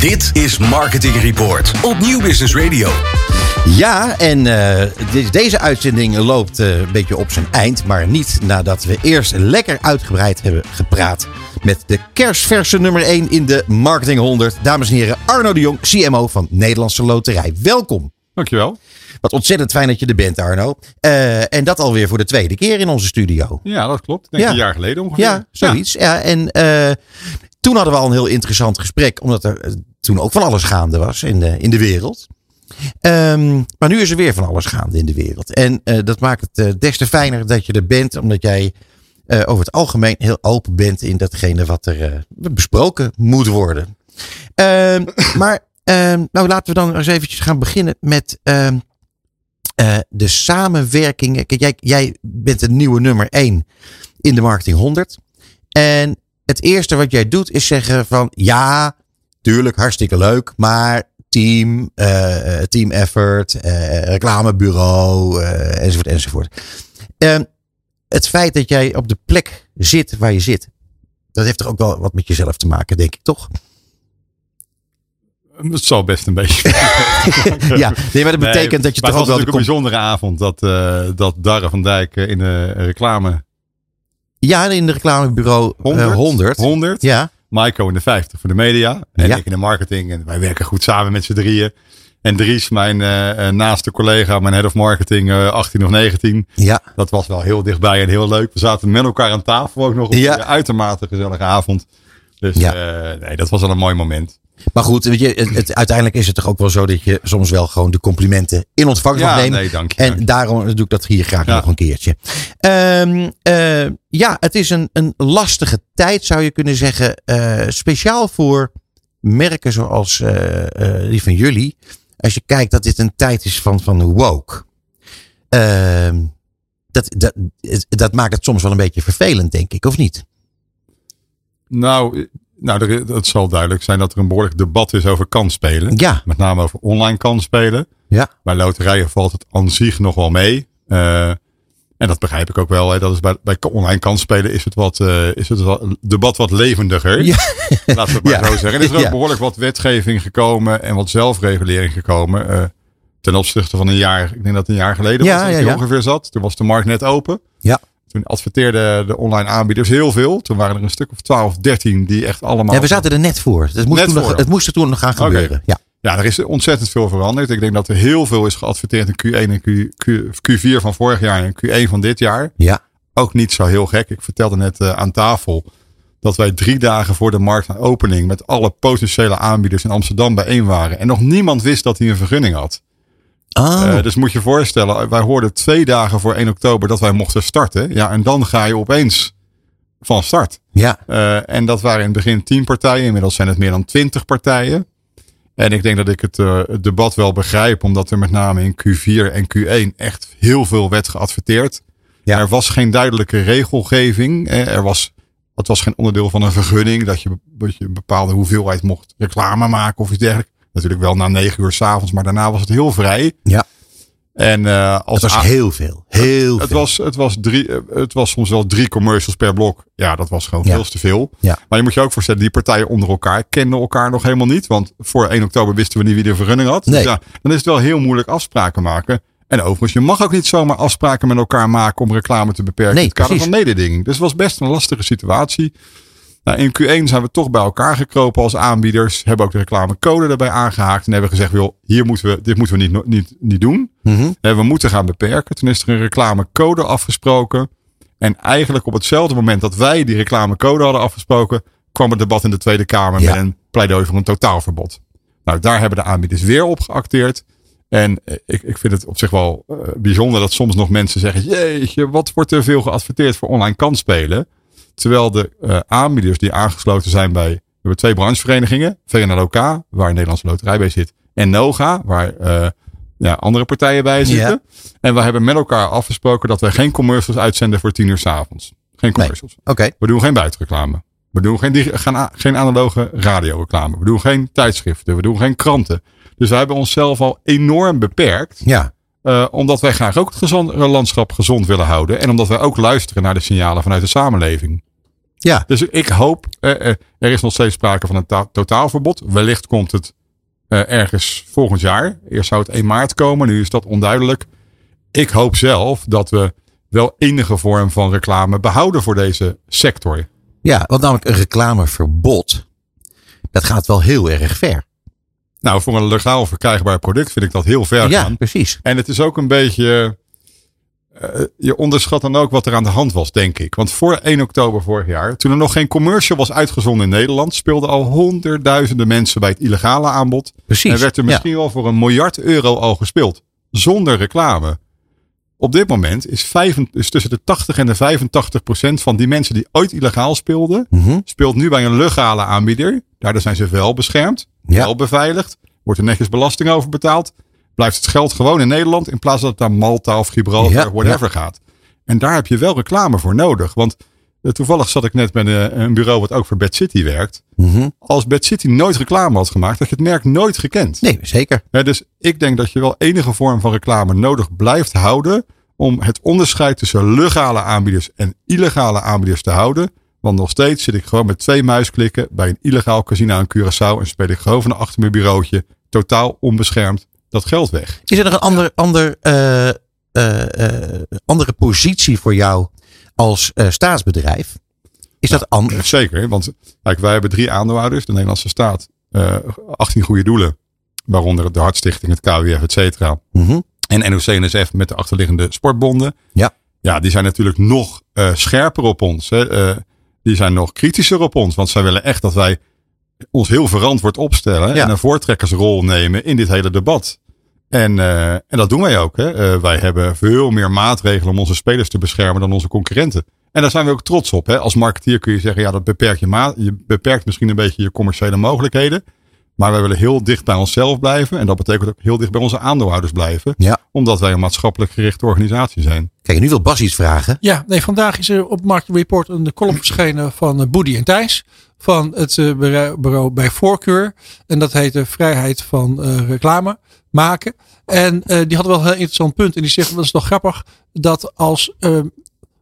Dit is Marketing Report op Nieuw Business Radio. Ja, en uh, deze uitzending loopt uh, een beetje op zijn eind. Maar niet nadat we eerst lekker uitgebreid hebben gepraat. Met de kerstverse nummer 1 in de Marketing 100. Dames en heren, Arno de Jong, CMO van Nederlandse Loterij. Welkom. Dankjewel. Wat ontzettend fijn dat je er bent, Arno. Uh, en dat alweer voor de tweede keer in onze studio. Ja, dat klopt. Denk ja. een jaar geleden ongeveer. Ja, zoiets. Ja. ja en toen hadden we al een heel interessant gesprek. Omdat er toen ook van alles gaande was in de, in de wereld. Um, maar nu is er weer van alles gaande in de wereld. En uh, dat maakt het uh, des te fijner dat je er bent, omdat jij uh, over het algemeen heel open bent in datgene wat er besproken moet worden. Um, maar um, nou laten we dan eens eventjes gaan beginnen met de samenwerkingen. Kijk, jij, jij bent een nieuwe nummer 1 in de Marketing 100. En het eerste wat jij doet is zeggen van ja, tuurlijk hartstikke leuk, maar team, uh, team effort, uh, reclamebureau, uh, enzovoort, enzovoort. Uh, het feit dat jij op de plek zit waar je zit, dat heeft toch ook wel wat met jezelf te maken, denk ik, toch? Het zal best een beetje. ja, nee, maar dat betekent nee, dat je toch ook wel. Het was een bijzondere avond dat, dat Darre van Dijk in de reclame. Ja, in de reclamebureau 100. 100. 100. Ja. Maiko in de 50 voor de media. En ik in de marketing. En wij werken goed samen met z'n drieën. En Dries, mijn uh, naaste collega, mijn head of marketing, uh, 18 of 19. Ja. Dat was wel heel dichtbij en heel leuk. We zaten met elkaar aan tafel ook nog op ja. een uitermate gezellige avond. Dus ja. nee, dat was al een mooi moment. Maar goed, weet je, het, uiteindelijk is het toch ook wel zo dat je soms wel gewoon de complimenten in ontvangst ja, mag nemen. Nee, dank je, en dank daarom doe ik dat hier graag Ja. nog een keertje. Ehm, eh, ja, het is een, een lastige tijd, zou je kunnen zeggen. eh, speciaal voor merken zoals eh, eh, die van jullie. Als je kijkt dat dit een tijd is van, van woke. Ehm, dat, dat, dat maakt het soms wel een beetje vervelend, denk ik, of niet? Nou, nou, er, het zal duidelijk zijn dat er een behoorlijk debat is over kansspelen. Ja. Met name over online kansspelen. Ja. Bij loterijen valt het aan zich nog wel mee. Uh, en dat begrijp ik ook wel. Hè. Dat is bij, bij online kansspelen is het, wat, uh, is het wat, debat wat levendiger. Ja. Laten we het maar Ja. zo zeggen. Er is ook Ja. behoorlijk wat wetgeving gekomen en wat zelfregulering gekomen. Uh, ten opzichte van een jaar, ik denk dat het een jaar geleden was dat ongeveer zat. Toen was de markt net open. Ja. Toen adverteerden de online aanbieders heel veel. Toen waren er een stuk of 12, 13 die echt allemaal. Ja, we zaten er net voor. Het moest, Net toen nog, het moest er toen nog gaan gebeuren. Ja. Ja, er is ontzettend veel veranderd. Ik denk dat er heel veel is geadverteerd in Q1 en Q, Q, Q4 van vorig jaar en Q1 van dit jaar. Ja. Ook niet zo heel gek. Ik vertelde net uh, aan tafel dat wij drie dagen voor de marktopening met alle potentiële aanbieders in Amsterdam bijeen waren. En nog niemand wist dat hij een vergunning had. Oh. Uh, dus moet je je voorstellen, wij hoorden twee dagen voor 1 oktober dat wij mochten starten. Ja, en dan ga je opeens van start. ja. Uh, en dat waren in het begin 10 partijen. Inmiddels zijn het meer dan 20 partijen. En ik denk dat ik het, uh, het debat wel begrijp, omdat er met name in Q4 en Q1 echt heel veel werd geadverteerd. Ja. Er was geen duidelijke regelgeving. Eh, Er was, het was geen onderdeel van een vergunning dat je, dat je een bepaalde hoeveelheid mocht reclame maken of iets dergelijks. Natuurlijk wel na negen uur s'avonds, maar daarna was het heel vrij. Ja. En uh, als Het was heel veel. Heel het veel. was, het, was drie, eh, het was soms wel drie commercials per blok. Ja, dat was gewoon Ja. veel te veel. Ja. Maar je moet je ook voorstellen, die partijen onder elkaar kenden elkaar nog helemaal niet. Want voor 1 oktober wisten we niet wie de vergunning had. Nee. Dus ja, dan is het wel heel moeilijk afspraken maken. En overigens, je mag ook niet zomaar afspraken met elkaar maken om reclame te beperken. Nee, in het kader precies. van mededinging. Dus het was best een lastige situatie. Nou, in Q1 zijn we toch bij elkaar gekropen als aanbieders. Hebben ook de reclamecode erbij aangehaakt. En hebben gezegd, joh, hier moeten we, dit moeten we niet, niet, niet doen. Mhm. Eh, we moeten gaan beperken. Toen is er een reclamecode afgesproken. En eigenlijk op hetzelfde moment dat wij die reclamecode hadden afgesproken, kwam het debat in de Tweede Kamer Ja. met een pleidooi voor een totaalverbod. Nou, daar hebben de aanbieders weer op geacteerd. En eh, ik, ik vind het op zich wel eh, bijzonder dat soms nog mensen zeggen: Jeetje, wat wordt er veel geadverteerd voor online kansspelen? Terwijl de eh, aanbieders die aangesloten zijn bij. We hebben twee brancheverenigingen: VNLOK, waar Nederlandse Loterij bij zit, en NOGA, waar eh, ja, andere partijen bij zitten. En we hebben met elkaar afgesproken dat wij geen commercials uitzenden voor tien uur 's avonds. Geen commercials. Oké. We doen geen buitenreclame. We doen geen, gaan geen analoge radioreclame. We doen geen tijdschriften. We doen geen kranten. Dus wij hebben onszelf al enorm beperkt. Ja. eh, omdat wij graag ook het gezond, landschap gezond willen houden. En omdat wij ook luisteren naar de signalen vanuit de samenleving. Ja. Dus ik hoop, eh, eh, er is nog steeds sprake van een ta- totaalverbod. Wellicht komt het eh, ergens volgend jaar. Eerst zou het 1 maart komen, nu is dat onduidelijk. Ik hoop zelf dat we wel enige vorm van reclame behouden voor deze sector. Ja, want namelijk een reclameverbod. Dat gaat wel heel erg ver. Nou, voor een legaal verkrijgbaar product vind ik dat heel ver Ja, gaan. precies. En het is ook een beetje. Eh, je onderschat dan ook wat er aan de hand was, denk ik. Want voor 1 oktober vorig jaar, toen er nog geen commercial was uitgezonden in Nederland, speelden al honderdduizenden mensen bij het illegale aanbod. Precies. En werd er Ja. misschien wel voor een miljard euro al gespeeld. Zonder reclame. Op dit moment is, vijf, is tussen de 80 en de 85 procent van die mensen die ooit illegaal speelden, Mhm. speelt nu bij een legale aanbieder. Daardoor zijn ze wel beschermd, Ja. wel beveiligd, wordt er netjes belasting over betaald. Blijft het geld gewoon in Nederland in plaats dat het naar Malta of Gibraltar, Ja, whatever gaat. En daar heb je wel reclame voor nodig. Want eh, toevallig zat ik net bij een, een bureau wat ook voor Bad City werkt. Mhm. Als Bad City nooit reclame had gemaakt, had je het merk nooit gekend. Nee, zeker. Hè, dus ik denk dat je wel enige vorm van reclame nodig blijft houden. Om het onderscheid tussen legale aanbieders en illegale aanbieders te houden. Want nog steeds zit ik gewoon met twee muisklikken bij een illegaal casino in Curaçao. En speel ik gewoon van achter mijn bureautje. Totaal onbeschermd dat geld weg. Is er nog een ander, ander, eh, eh, eh, andere positie voor jou als staatsbedrijf? Is dat anders? Zeker, want kijk, wij hebben drie aandeelhouders. De Nederlandse staat, eh 18 goede doelen. Waaronder de Hartstichting, het KWF, et cetera. Mhm. En NOC-NSF met de achterliggende sportbonden. Ja. Ja, die zijn natuurlijk nog scherper op ons. Hè. Die zijn nog kritischer op ons. Want zij willen echt dat wij ons heel verantwoord opstellen. Ja. En een voortrekkersrol nemen in dit hele debat. En, eh, en dat doen wij ook. Hè. Eh, wij hebben veel meer maatregelen om onze spelers te beschermen dan onze concurrenten. En daar zijn we ook trots op. Hè. Als marketeer kun je zeggen, ja, dat beperkt je, ma je beperkt misschien een beetje je commerciële mogelijkheden. Maar wij willen heel dicht bij onszelf blijven. En dat betekent ook heel dicht bij onze aandeelhouders blijven. Ja. Omdat wij een maatschappelijk gerichte organisatie zijn. Kijk, nu wil Bas iets vragen. Ja, nee, vandaag is er op Market Report een column verschenen van eh, Boody en Thijs. Van het eh, bureau- bij voorkeur. En dat heet de vrijheid van eh, reclame maken. En eh, die hadden wel een heel interessant punt. En die zeggen, dat is toch grappig, dat als, eh,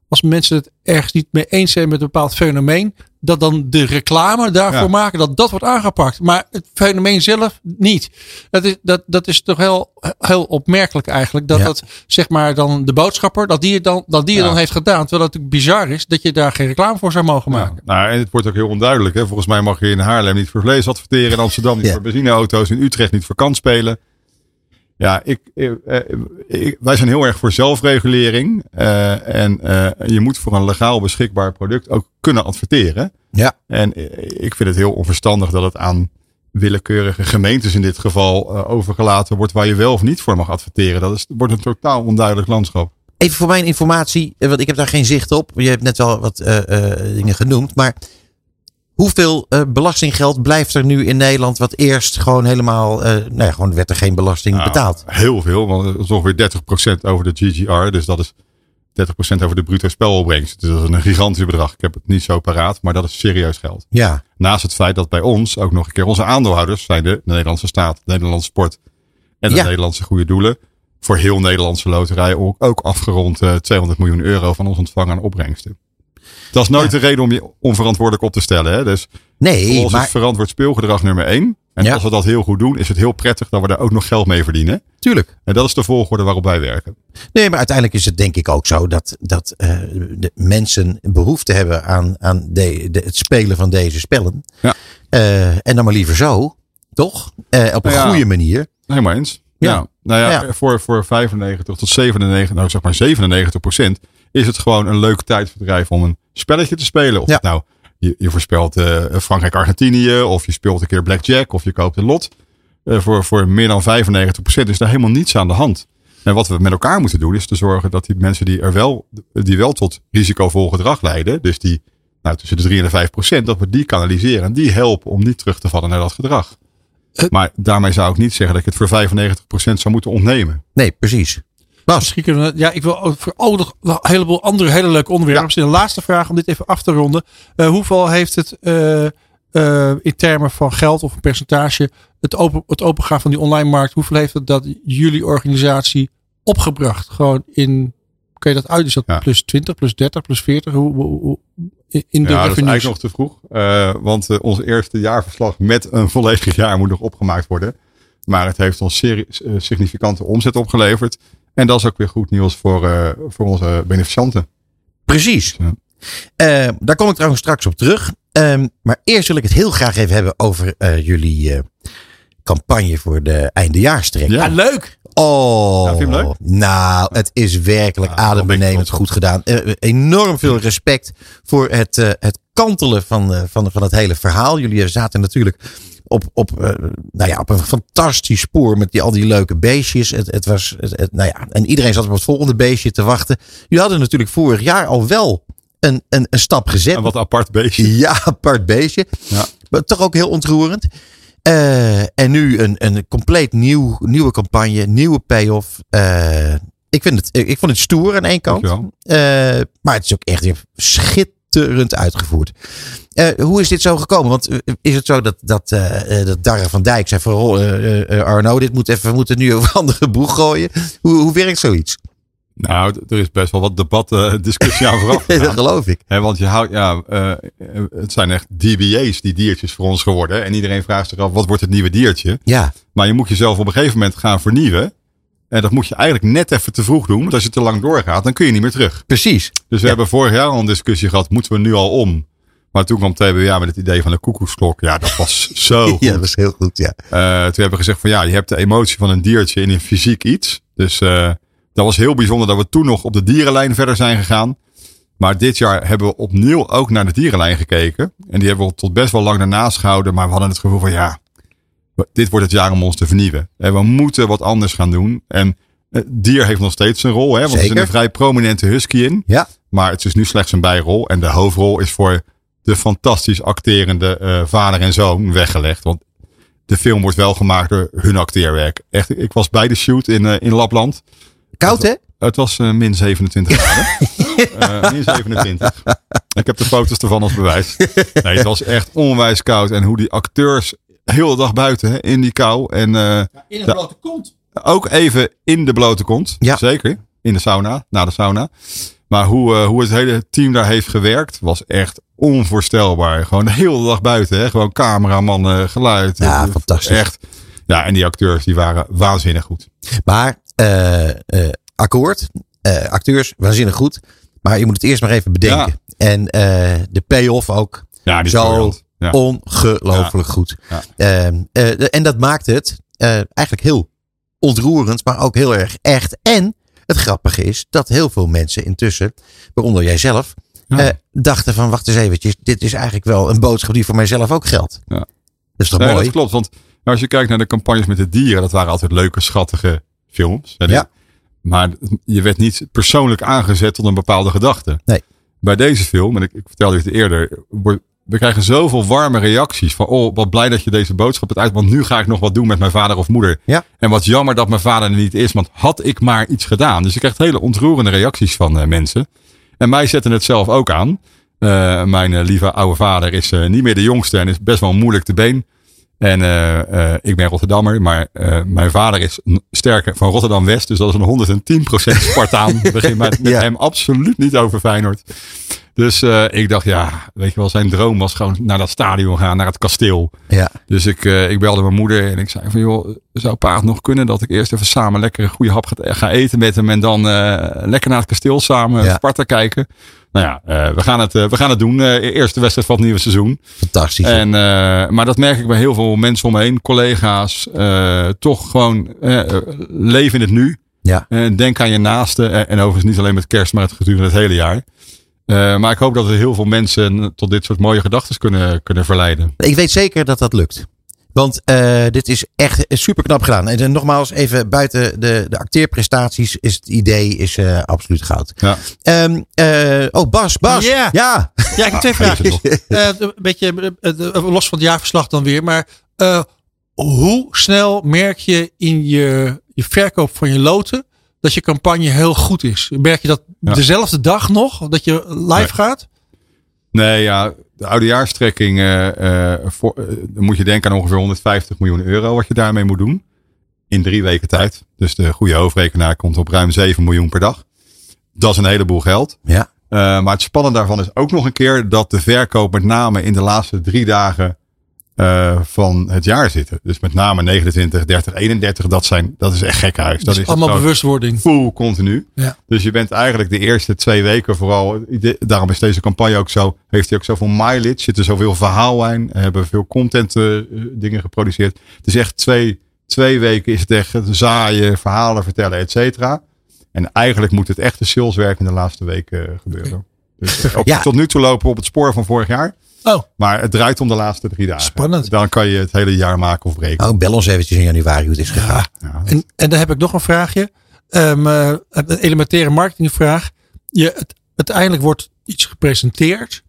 als mensen het ergens niet mee eens zijn met een bepaald fenomeen, dat dan de reclame daarvoor Ja. maken, dat dat wordt aangepakt. Maar het fenomeen zelf niet. Dat is, dat, dat is toch heel, heel opmerkelijk eigenlijk. Dat Ja. dat, zeg maar, dan de boodschapper, dat die het dan, dat die Ja. dan heeft gedaan. Terwijl het natuurlijk bizar is dat je daar geen reclame voor zou mogen maken. Nou, en het wordt ook heel onduidelijk. Hè. Volgens mij mag je in Haarlem niet voor vlees adverteren. In Amsterdam niet voor benzineauto's. In Utrecht niet voor kansspelen. Ja, ik, ik, eh, ik- wij zijn heel erg voor zelfregulering. Eh, en eh, je moet voor een legaal beschikbaar product ook kunnen adverteren. Ja. En ik vind het heel onverstandig dat het aan willekeurige gemeentes in dit geval overgelaten wordt waar je wel of niet voor mag adverteren. Dat is, wordt een totaal onduidelijk landschap. Even voor mijn informatie, want ik heb daar geen zicht op. Je hebt net wel wat dingen genoemd. Maar hoeveel eh, belastinggeld blijft er nu in Nederland wat eerst gewoon helemaal, eh nou ja, gewoon werd er geen belasting Nou, betaald? Heel veel, want het is ongeveer 30% over de GGR. Dus dat is 30% over de bruto spelopbrengst. Dus dat is een gigantisch bedrag. Ik heb het niet zo paraat, maar dat is serieus geld. Ja, Naast het feit dat bij ons ook nog een keer onze aandeelhouders zijn de Nederlandse staat, de Nederlandse sport en de Ja. Nederlandse goede doelen. Voor heel Nederlandse loterij ook, ook afgerond eh, 200 miljoen euro van ons ontvangen aan opbrengsten. Dat is nooit Ja. de reden om je onverantwoordelijk op te stellen. Hè? Dus nee, ons maar is verantwoord speelgedrag nummer één. En Ja. als we dat heel goed doen, is het heel prettig dat we daar ook nog geld mee verdienen. tuurlijk. En dat is de volgorde waarop wij werken. Nee, maar uiteindelijk is het denk ik ook zo dat, dat eh, de mensen behoefte hebben aan, aan de, de, het spelen van deze spellen. Ja. Eh, en dan maar liever zo, toch? Eh, op een ja. goede manier. Helemaal eens. Ja. Nou ja, Ja. Voor, voor 95 tot 97, nou zeg maar 97 procent, is het gewoon een leuk tijdverdrijf om een spelletje te spelen. Of Ja. nou, je, je voorspelt eh, Frankrijk-Argentinië, of je speelt een keer blackjack, of je koopt een lot. Eh, voor, voor meer dan 95 procent is daar helemaal niets aan de hand. En wat we met elkaar moeten doen, is te zorgen dat die mensen die er wel, die wel tot risicovol gedrag leiden, dus die nou, tussen de 3 en de 5 procent, dat we die kanaliseren en die helpen om niet terug te vallen naar dat gedrag. Eh. Maar daarmee zou ik niet zeggen dat ik het voor 95 procent zou moeten ontnemen. Nee, precies. Bas, Misschien kunnen we, ja, ik wil voor ook nog een heleboel andere hele leuke onderwerpen. Misschien een laatste vraag om dit even af te ronden. Eh, hoeveel heeft het eh, eh, in termen van geld of een percentage het, open, het opengaan van die online markt? Hoeveel heeft het dat jullie organisatie opgebracht? Gewoon in kun je dat uit? Is dat Ja. plus 20, plus 30, plus 40? Hoe, hoe, hoe- in de ja, dat is eigenlijk nog te vroeg. Want ons eerste jaarverslag met een volledig jaar moet nog opgemaakt worden. Maar het heeft ons serie- eh, significante omzet opgeleverd. En dat is ook weer goed nieuws voor, eh, voor onze beneficianten. Precies. Ja. Eh, daar kom ik trouwens straks op terug. Ehm, maar eerst wil ik het heel graag even hebben over eh, jullie eh, campagne voor de eindejaarstrek. Ja. Ah, leuk! Oh, Ja, vind je hem leuk? nou, het is werkelijk adembenemend goed gedaan. Enorm veel respect voor het, eh, het kantelen van, eh, van, van het hele verhaal. Jullie zaten natuurlijk op, op, eh, nou ja, op een fantastisch spoor met die, al die leuke beestjes. Het, het was, het, het- nou ja, en iedereen zat op het volgende beestje te wachten. Jullie hadden natuurlijk vorig jaar al wel een, een, een stap gezet. Een wat apart beestje. Ja, apart beestje. Ja. Maar toch ook heel ontroerend. Eh, en nu een, een compleet nieuw, nieuwe campagne, nieuwe payoff. Eh, ik, vind het, ik vond het stoer aan één kant. Maar het is ook echt weer schitterend uitgevoerd. Eh, hoe is dit zo gekomen? Want eh, is het zo dat, dat, eh, dat Darre van Dijk zei van Arno, dit moet even, we moeten nu over andere boeg gooien. Hoe, hoe werkt zoiets? Nou, er is best wel wat debat, discussie aan vooraf. dat geloof ik. Want je houdt, ja, het zijn echt DBA's, die diertjes voor ons geworden. En iedereen vraagt zich af, wat wordt het nieuwe diertje? Ja, Maar je moet jezelf op een gegeven moment gaan vernieuwen. En dat moet je eigenlijk net even te vroeg doen. Want als je te lang doorgaat, dan kun je niet meer terug. precies. Dus we Ja. hebben vorig jaar al een discussie gehad, moeten we nu al om? Maar toen kwam TBA met het idee van de koekoeksklok. Ja, dat was zo goed. Ja, dat was heel goed. Ja. Eh, toen hebben we gezegd van ja, je hebt de emotie van een diertje in een fysiek iets. Dus eh, dat was heel bijzonder dat we toen nog op de dierenlijn verder zijn gegaan. Maar dit jaar hebben we opnieuw ook naar de dierenlijn gekeken. En die hebben we tot best wel lang daarnaast gehouden. Maar we hadden het gevoel van ja, dit wordt het jaar om ons te vernieuwen. En we moeten wat anders gaan doen. En het dier heeft nog steeds een rol. Hè, want er Zeker. een vrij prominente husky in. Ja. Maar het is nu slechts een bijrol. En de hoofdrol is voor de fantastisch acterende eh, vader en zoon weggelegd. Want de film wordt wel gemaakt door hun acteerwerk. Echt, ik was bij de shoot in, eh, in Lapland. Koud hè? Het was eh, min 27 graden. Eh, min 27. Ik heb de foto's ervan als bewijs. Nee, het was echt onwijs koud. En hoe die acteurs heel de dag buiten hè, in die kou. En eh, In een blote kont. ook even in de blote kont. Ja. Zeker. In de sauna. Na de sauna. Maar hoe, eh, hoe het hele team daar heeft gewerkt was echt onvoorstelbaar. Gewoon de hele dag buiten. Hè? Gewoon cameraman, eh, geluid. Ja, Eh, fantastisch. Echt. Ja, en die acteurs die waren waanzinnig goed. Maar eh, eh, akkoord, eh, acteurs, waanzinnig goed. Maar je moet het eerst maar even bedenken. En eh, de payoff ook Ja, die Zo. Ja. ongelooflijk goed. Ja. Ehm, eh, en dat maakt het eh, eigenlijk heel ontroerend, maar ook heel erg echt. En het grappige is dat heel veel mensen intussen, waaronder jij zelf, Ja. eh, dachten van wacht eens eventjes, dit is eigenlijk wel een boodschap die voor mijzelf ook geldt. Ja. Dat is toch mooi? dat klopt. Want als je kijkt naar de campagnes met de dieren, dat waren altijd leuke, schattige films. Ja. Maar je werd niet persoonlijk aangezet tot een bepaalde gedachte. Nee. Bij deze film, en ik, ik vertelde het eerder, wordt- we krijgen zoveel warme reacties van, oh, wat blij dat je deze boodschap hebt uit, want nu ga ik nog wat doen met mijn vader of moeder. Ja. En wat jammer dat mijn vader er niet is, want had ik maar iets gedaan. Dus je krijgt hele ontroerende reacties van eh, mensen. En mij zetten het zelf ook aan. Eh, mijn eh, lieve oude vader is niet meer de jongste en is best wel moeilijk te been. En ik ben Rotterdammer, maar mijn vader is sterker van Rotterdam West. Dus dat is een 110% Spartaan. We beginnen met, met Ja. hem absoluut niet over Feyenoord. Dus eh, ik dacht, ja, weet je wel, zijn droom was gewoon naar dat stadion gaan, naar het kasteel. Ja. Dus ik, eh, ik belde mijn moeder en ik zei van, joh, zou pa het nog kunnen dat ik eerst even samen lekker een goede hap ga, eten met hem en dan eh, lekker naar het kasteel samen Ja. Sparta kijken. Nou ja, we, gaan het, we gaan het doen. Eerste wedstrijd van het nieuwe seizoen. Fantastisch. En, maar dat merk ik bij heel veel mensen om me heen, collega's. toch gewoon leven in het nu. Ja. En denk aan je naasten. En, en overigens niet alleen met kerst, maar het gedurende het hele jaar. Eh, maar ik hoop dat we heel veel mensen tot dit soort mooie gedachten kunnen, kunnen verleiden. Ik weet zeker dat dat lukt. Want eh, dit is echt super knap gedaan. En nogmaals, even buiten de, de acteerprestaties, is het idee is, eh, absoluut goud. Ja. Ehm, eh, oh, Bas, Bas. Ja. ja. Ja, ik heb twee Ah, vragen. Eh, een beetje los van het jaarverslag dan weer. Maar eh, hoe snel merk je in je, je verkoop van je loten dat je campagne heel goed is? Merk je dat Ja. dezelfde dag nog dat je live Nee. gaat? Nee, ja, de oudejaarstrekking, eh, eh, voor, eh, dan moet je denken aan ongeveer 150 miljoen euro wat je daarmee moet doen. In drie weken tijd. Dus de goede hoofdrekenaar komt op ruim 7 miljoen per dag. Dat is een heleboel geld. Ja. Uh, maar het spannende daarvan is ook nog een keer dat de verkoop met name in de laatste drie dagen uh, van het jaar zitten. Dus met name 29, 30, 31, dat, zijn, dat is echt gekhuis. Dat is, allemaal bewustwording. Full continu. Ja. Dus je bent eigenlijk de eerste twee weken vooral, daarom is deze campagne ook zo, heeft hij ook zoveel mileage, zit er zoveel verhaal in, hebben veel content uh, dingen geproduceerd. Het is echt twee, twee weken is het echt zaaien, verhalen vertellen, et cetera. En eigenlijk moet het echte saleswerk in de laatste weken gebeuren. Dus ja. tot nu toe lopen op het spoor van vorig jaar. Oh. Maar het draait om de laatste drie dagen. Spannend. Dan kan je het hele jaar maken of breken. Oh, bel ons eventjes in januari hoe het is gegaan. Ja. En, en dan heb ik nog een vraagje. Um, uh, een elementaire marketingvraag. Je, het, uiteindelijk wordt iets gepresenteerd.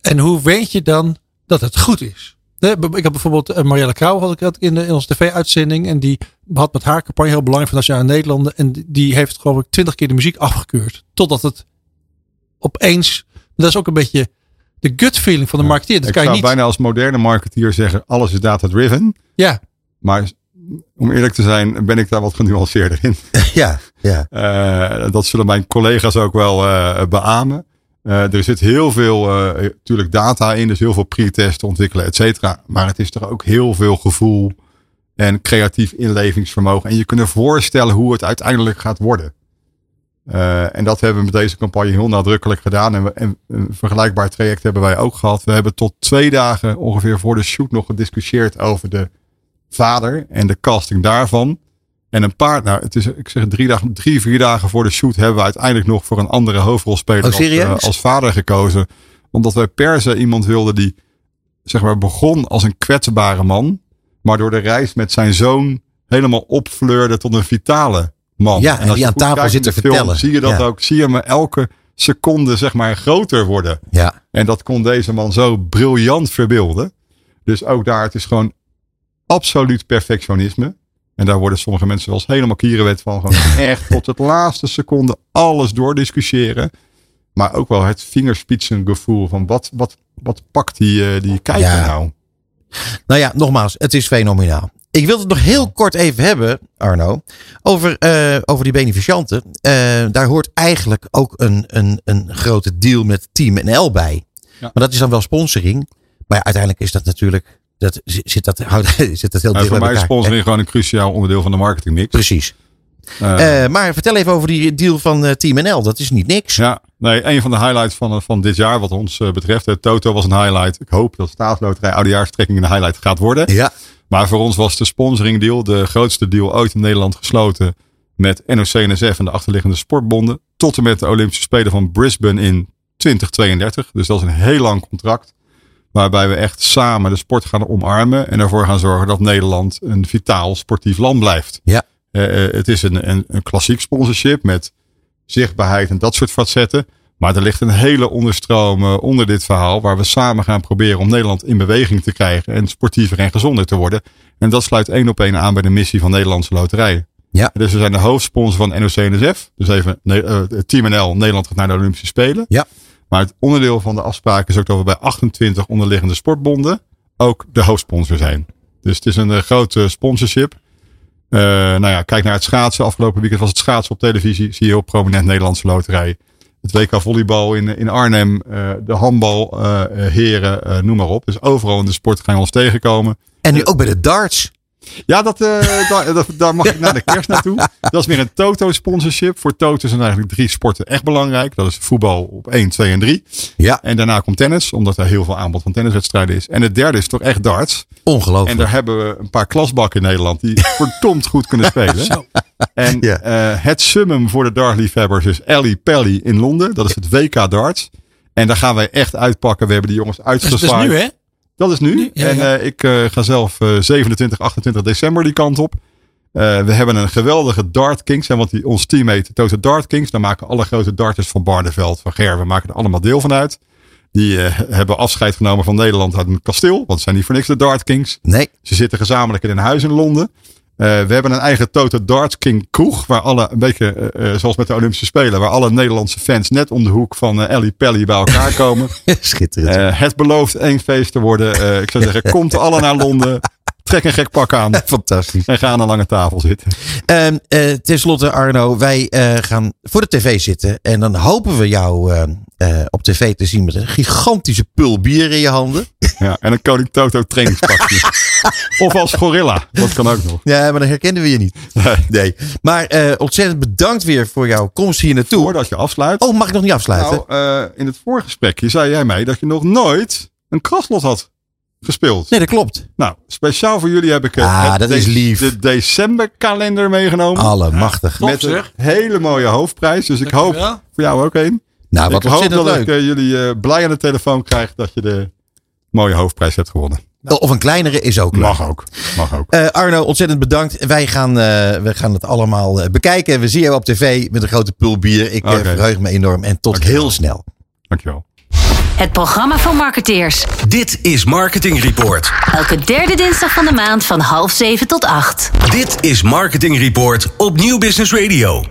En hoe weet je dan dat het goed is? Ik heb bijvoorbeeld uh, Marielle Krauw had ik dat in, de, in onze tv-uitzending. En die had met haar campagne heel belangrijk van Nationale Nederlanden. En die, die heeft geloof ik twintig keer de muziek afgekeurd. Totdat het opeens. Dat is ook een beetje de gut feeling van de marketeer. Dat ik kan zou je niet... bijna als moderne marketeer zeggen, alles is data driven. Ja. Maar om eerlijk te zijn, ben ik daar wat genuanceerder in. Ja, ja. Uh, dat zullen mijn collega's ook wel uh, beamen. Uh, er zit heel veel natuurlijk data in, dus heel veel pre-testen ontwikkelen, et cetera. Maar het is toch ook heel veel gevoel en creatief inlevingsvermogen. En je kunt voorstellen hoe het uiteindelijk gaat worden. Uh, en dat hebben we met deze campagne heel nadrukkelijk gedaan. En, we, en, een vergelijkbaar traject hebben wij ook gehad. We hebben tot twee dagen ongeveer voor de shoot nog gediscussieerd over de vader en de casting daarvan. En een paar, nou, het is, ik zeg drie, dagen, drie, vier dagen voor de shoot hebben we uiteindelijk nog voor een andere hoofdrolspeler oh, als, uh, als vader gekozen. Omdat wij per se iemand wilden die, zeg maar, begon als een kwetsbare man. Maar door de reis met zijn zoon helemaal opfleurde tot een vitale man. Ja, en, en die aan tafel zit te film, vertellen. Zie je dat ja. ook? Zie je me elke seconde zeg maar groter worden. Ja. En dat kon deze man zo briljant verbeelden. Dus ook daar, het is gewoon absoluut perfectionisme. En daar worden sommige mensen wel eens helemaal kierenwet van. Gewoon echt tot het laatste seconde alles doordiscussiëren. Maar ook wel het vingerspitsengevoel van wat, wat, wat pakt die, die kijker Ja. nou? Nou ja, nogmaals, het is fenomenaal. Ik wil het nog heel kort even hebben, Arno, over, eh, over die beneficianten. Eh, daar hoort eigenlijk ook een, een, een grote deal met Team NL bij. Maar dat is dan wel sponsoring. Maar ja, uiteindelijk is dat natuurlijk, dat, zit, dat, zit dat heel dicht voor mij is sponsoring gewoon een cruciaal onderdeel van de marketingmix. Precies. Eh, maar vertel even over die deal van Team NL. Dat is niet niks. Ja, nee, een van de highlights van, van dit jaar wat ons betreft. Toto was een highlight. Ik hoop dat staatsloterij oudejaarstrekking een highlight gaat worden. Ja. Maar voor ons was de sponsoring deal de grootste deal ooit in Nederland gesloten. Met NOC-NSF en de achterliggende sportbonden. Tot en met de Olympische Spelen van Brisbane in 2032. Dus dat is een heel lang contract. Waarbij we echt samen de sport gaan omarmen. En ervoor gaan zorgen dat Nederland een vitaal sportief land blijft. Ja. Eh, eh, het is een, een, een klassiek sponsorship met zichtbaarheid en dat soort facetten. Maar er ligt een hele onderstroom eh, onder dit verhaal. Waar we samen gaan proberen om Nederland in beweging te krijgen. En sportiever en gezonder te worden. En dat sluit één op één aan bij de missie van Nederlandse Loterijen. Ja. Dus we zijn de hoofdsponsor van NOC-NSF. Dus even het Team NL. Nederland gaat naar de Olympische Spelen. Ja. Maar het onderdeel van de afspraak is ook dat we bij 28 onderliggende sportbonden ook de hoofdsponsor zijn. Dus het is een eh, grote sponsorship. Nou ja, kijk naar het schaatsen. Afgelopen weekend was het schaatsen op televisie. Zie je heel prominent Nederlandse loterij. Het WK volleybal in, in Arnhem. eh, de handbal, eh, eh, heren, noem maar op. Dus overal in de sport gaan we ons tegenkomen. En nu ook bij de darts. Ja, dat, daar, dat, daar mag ik naar de kerst naartoe. Dat is weer een Toto-sponsorship. Voor Toto zijn eigenlijk drie sporten echt belangrijk. Dat is voetbal op 1, 2 en 3. Ja, En daarna komt tennis, omdat er heel veel aanbod van tenniswedstrijden is. En het derde is toch echt darts. ongelooflijk. En daar hebben we een paar klasbakken in Nederland die verdomd goed kunnen spelen. En Ja. eh, het summum voor de dartliefhebbers is Ellie Pelly in Londen. Dat is het WK darts. En daar gaan wij echt uitpakken. We hebben die jongens Dat is, dat is nu, hè? Dat is nu. Ja, en ja. eh, ik eh, ga zelf eh, 27, 28 december die kant op. Eh, we hebben een geweldige Dart Kings. En want die, ons team heet Toto Dart Kings. Daar maken alle grote darters van Barneveld, van Ger. We maken er allemaal deel van uit. Die eh, hebben afscheid genomen van Nederland uit een kasteel. Want het zijn niet voor niks de Dart Kings. Nee, Ze zitten gezamenlijk in een huis in Londen. Eh, we hebben een eigen Toto Darts King kroeg. Waar alle, een beetje eh, eh, zoals met de Olympische Spelen. Waar alle Nederlandse fans net om de hoek van Ellie Pelly bij elkaar komen. schitterend. Het belooft één feest te worden. Ik zou zeggen, komt alle naar Londen. Trek een gek pak aan. Fantastisch. En ga aan een lange tafel zitten. Um, uh, Ten slotte, Arno, wij uh, gaan voor de tv zitten. En dan hopen we jou uh, op tv te zien met een gigantische pul bier in je handen. Ja, en een Koning Toto trainingspakje. of als gorilla. Dat kan ook nog. Ja, maar dan herkennen we je niet. Nee. nee. Maar ontzettend bedankt weer voor jouw komst hier naartoe. Voordat je afsluit. Oh, mag ik nog niet afsluiten? Nou, in het voorgesprekje zei jij mij dat je nog nooit een kraslot had gespeeld. Nee, dat klopt. Nou, speciaal voor jullie heb ik ah, dat is lief. de decemberkalender meegenomen. Allemachtig. Ja, met een hele mooie hoofdprijs. Dus ik hoop voor jou ook één. Nou, wat ik hoop dat leuk. ik uh, jullie uh, blij aan de telefoon krijg dat je de mooie hoofdprijs hebt gewonnen. Of een kleinere is ook leuk. Mag ook. Mag ook. Uh, Arno, ontzettend bedankt. Wij gaan, we gaan het allemaal bekijken. We zien jou op tv met een grote pul bier. Ik okay. verheug me enorm. En tot Dankjewel. heel snel. Dankjewel. Het programma van marketeers. Dit is Marketing Report. Elke derde dinsdag van de maand van half zeven tot acht. Dit is Marketing Report op Nieuw Business Radio.